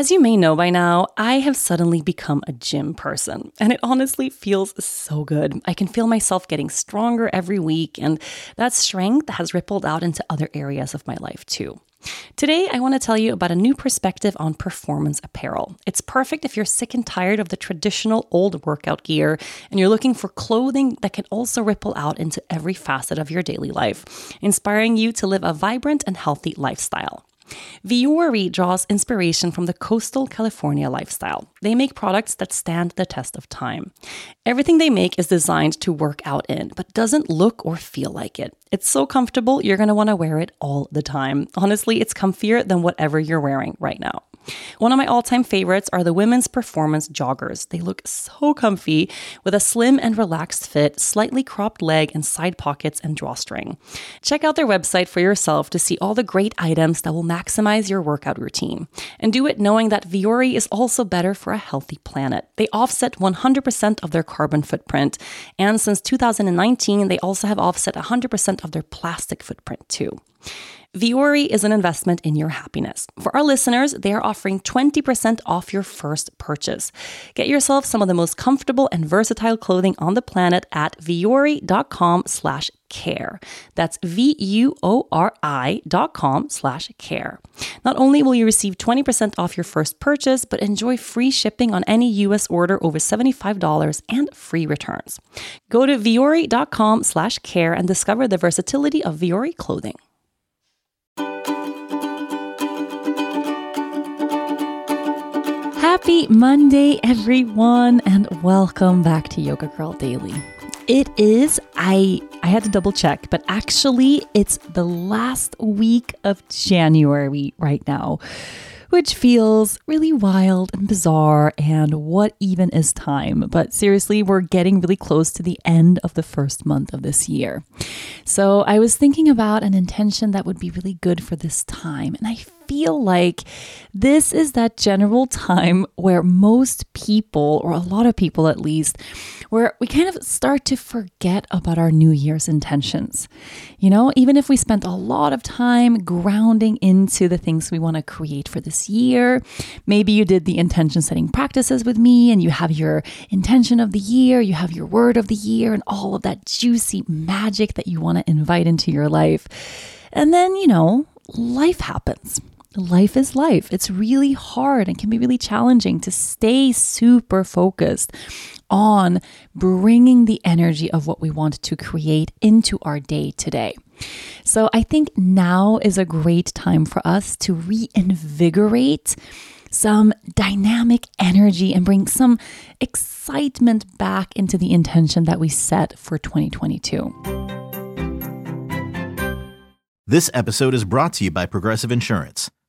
As you may know by now, I have suddenly become a gym person, and it honestly feels so good. I can feel myself getting stronger every week, and that strength has rippled out into other areas of my life too. Today, I want to tell you about a new perspective on performance apparel. It's perfect if you're sick and tired of the traditional old workout gear and you're looking for clothing that can also ripple out into every facet of your daily life, inspiring you to live a vibrant and healthy lifestyle. Vuori draws inspiration from the coastal California lifestyle. They make products that stand the test of time. Everything they make is designed to work out in, but doesn't look or feel like it. It's so comfortable, you're going to want to wear it all the time. Honestly, it's comfier than whatever you're wearing right now. One of my all time favorites are the women's performance joggers. They look so comfy with a slim and relaxed fit, slightly cropped leg, and side pockets and drawstring. Check out their website for yourself to see all the great items that will maximize your workout routine. And do it knowing that Vuori is also better for a healthy planet. They offset 100% of their carbon footprint. And since 2019, they also have offset 100% of their plastic footprint too. Vuori is an investment in your happiness. For our listeners, they are offering 20% off your first purchase. Get yourself some of the most comfortable and versatile clothing on the planet at vuori.com slash care. That's V-U-O-R-I dot com slash care. Not only will you receive 20% off your first purchase, but enjoy free shipping on any U.S. order over $75 and free returns. Go to vuori.com slash care and discover the versatility of Vuori clothing. Happy Monday, everyone, and welcome back to Yoga Girl Daily. It is, I I had to double check, but actually it's the last week of January right now, which feels really wild and bizarre and what even is time? But seriously, we're getting really close to the end of the first month of this year. So, I was thinking about an intention that would be really good for this time, and I feel like this is that general time where most people, or a lot of people at least, where we kind of start to forget about our New Year's intentions. You know, even if we spent a lot of time grounding into the things we want to create for this year, maybe you did the intention setting practices with me and you have your intention of the year, you have your word of the year, and all of that juicy magic that you want to invite into your life. And then, you know, life happens life is life. It's really hard and can be really challenging to stay super focused on bringing the energy of what we want to create into our day today. So I think now is a great time for us to reinvigorate some dynamic energy and bring some excitement back into the intention that we set for 2022. This episode is brought to you by Progressive Insurance.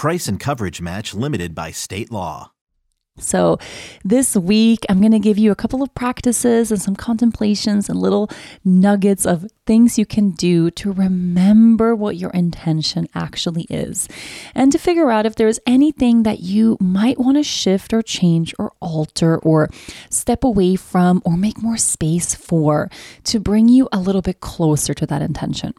Price and coverage match limited by state law. So, this week, I'm going to give you a couple of practices and some contemplations and little nuggets of things you can do to remember what your intention actually is and to figure out if there's anything that you might want to shift or change or alter or step away from or make more space for to bring you a little bit closer to that intention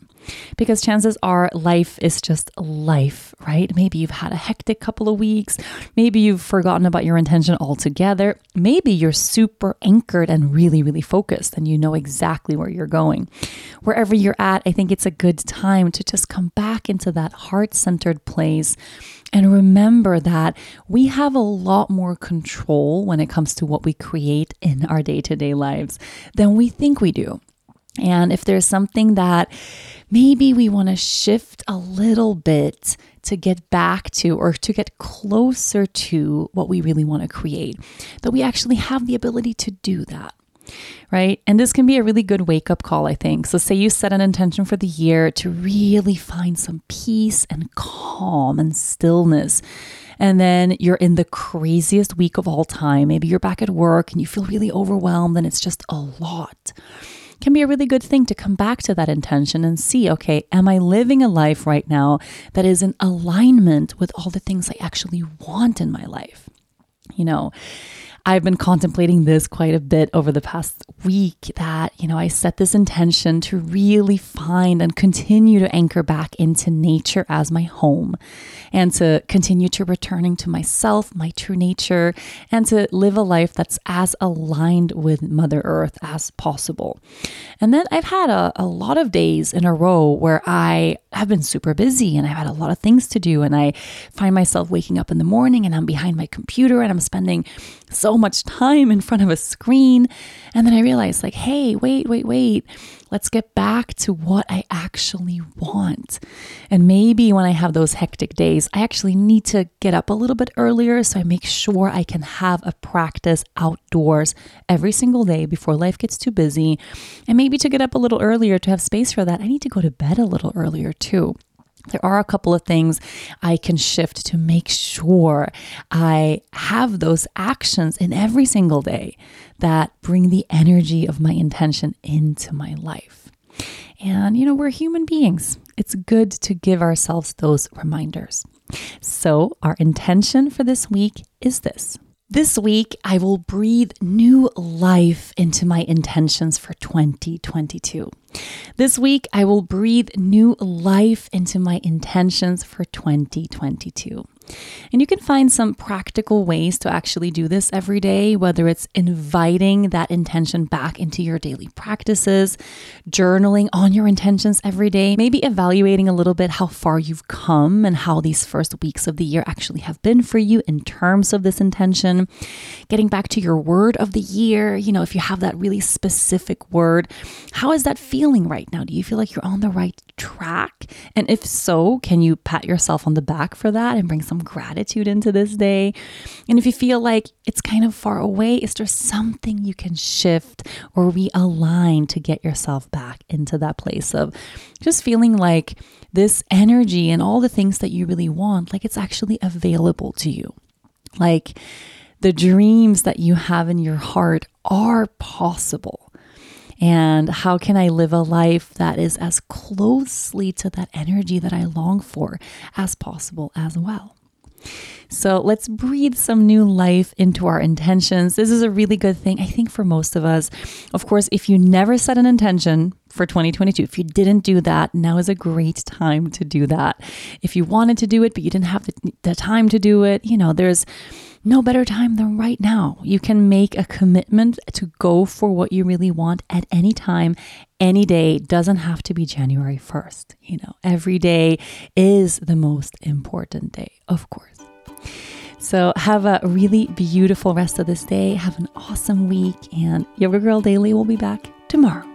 because chances are life is just life, right? Maybe you've had a hectic couple of weeks. Maybe you've forgotten about your intention altogether. Maybe you're super anchored and really, really focused and you know exactly where you're going. Wherever you're at, I think it's a good time to just come back into that heart centered place and remember that we have a lot more control when it comes to what we create in our day to day lives than we think we do. And if there's something that maybe we want to shift a little bit to get back to or to get closer to what we really want to create, that we actually have the ability to do that. right? And this can be a really good wake up call, I think. So, say you set an intention for the year to really find some peace and calm and stillness. And then you're in the craziest week of all time. Maybe you're back at work and you feel really overwhelmed and it's just a lot. Can be a really good thing to come back to that intention and see okay, am I living a life right now that is in alignment with all the things I actually want in my life? You know, I've been contemplating this quite a bit over the past week that, you know, I set this intention to really find and continue to anchor back into nature as my home and to continue to returning to myself, my true nature, and to live a life that's as aligned with Mother Earth as possible. And then I've had a, a lot of days in a row where I have been super busy and I've had a lot of things to do. And I find myself waking up in the morning and I'm behind my computer and I'm spending so much time in front of a screen. And then I realized, like, hey, wait, wait, wait. Let's get back to what I actually want. And maybe when I have those hectic days, I actually need to get up a little bit earlier so I make sure I can have a practice outdoors every single day before life gets too busy. And maybe to get up a little earlier to have space for that, I need to go to bed a little earlier too there are a couple of things I can shift to make sure I have those actions in every single day that bring the energy of my intention into my life. And, you know, we're human beings. It's good to give ourselves those reminders. So, our intention for this week is this this week, I will breathe new life into my intentions for 2022. This week, I will breathe new life into my intentions for 2022. And you can find some practical ways to actually do this every day, whether it's inviting that intention back into your daily practices, journaling on your intentions every day, maybe evaluating a little bit how far you've come and how these first weeks of the year actually have been for you in terms of this intention, getting back to your word of the year. You know, if you have that really specific word, how is that feeling right now? Do you feel like you're on the right track? And if so, can you pat yourself on the back for that and bring some gratitude into this day? And if you feel like it's kind of far away, is there something you can shift or realign to get yourself back into that place of just feeling like this energy and all the things that you really want, like it's actually available to you? Like the dreams that you have in your heart are possible. And how can I live a life that is as closely to that energy that I long for as possible as well? So let's breathe some new life into our intentions. This is a really good thing, I think, for most of us. Of course, if you never set an intention for 2022, if you didn't do that, now is a great time to do that. If you wanted to do it, but you didn't have the, the time to do it, you know, there's no better time than right now. You can make a commitment to go for what you really want at any time, any day. Doesn't have to be January 1st. You know, every day is the most important day, of course. So, have a really beautiful rest of this day. Have an awesome week, and Yoga Girl Daily will be back tomorrow.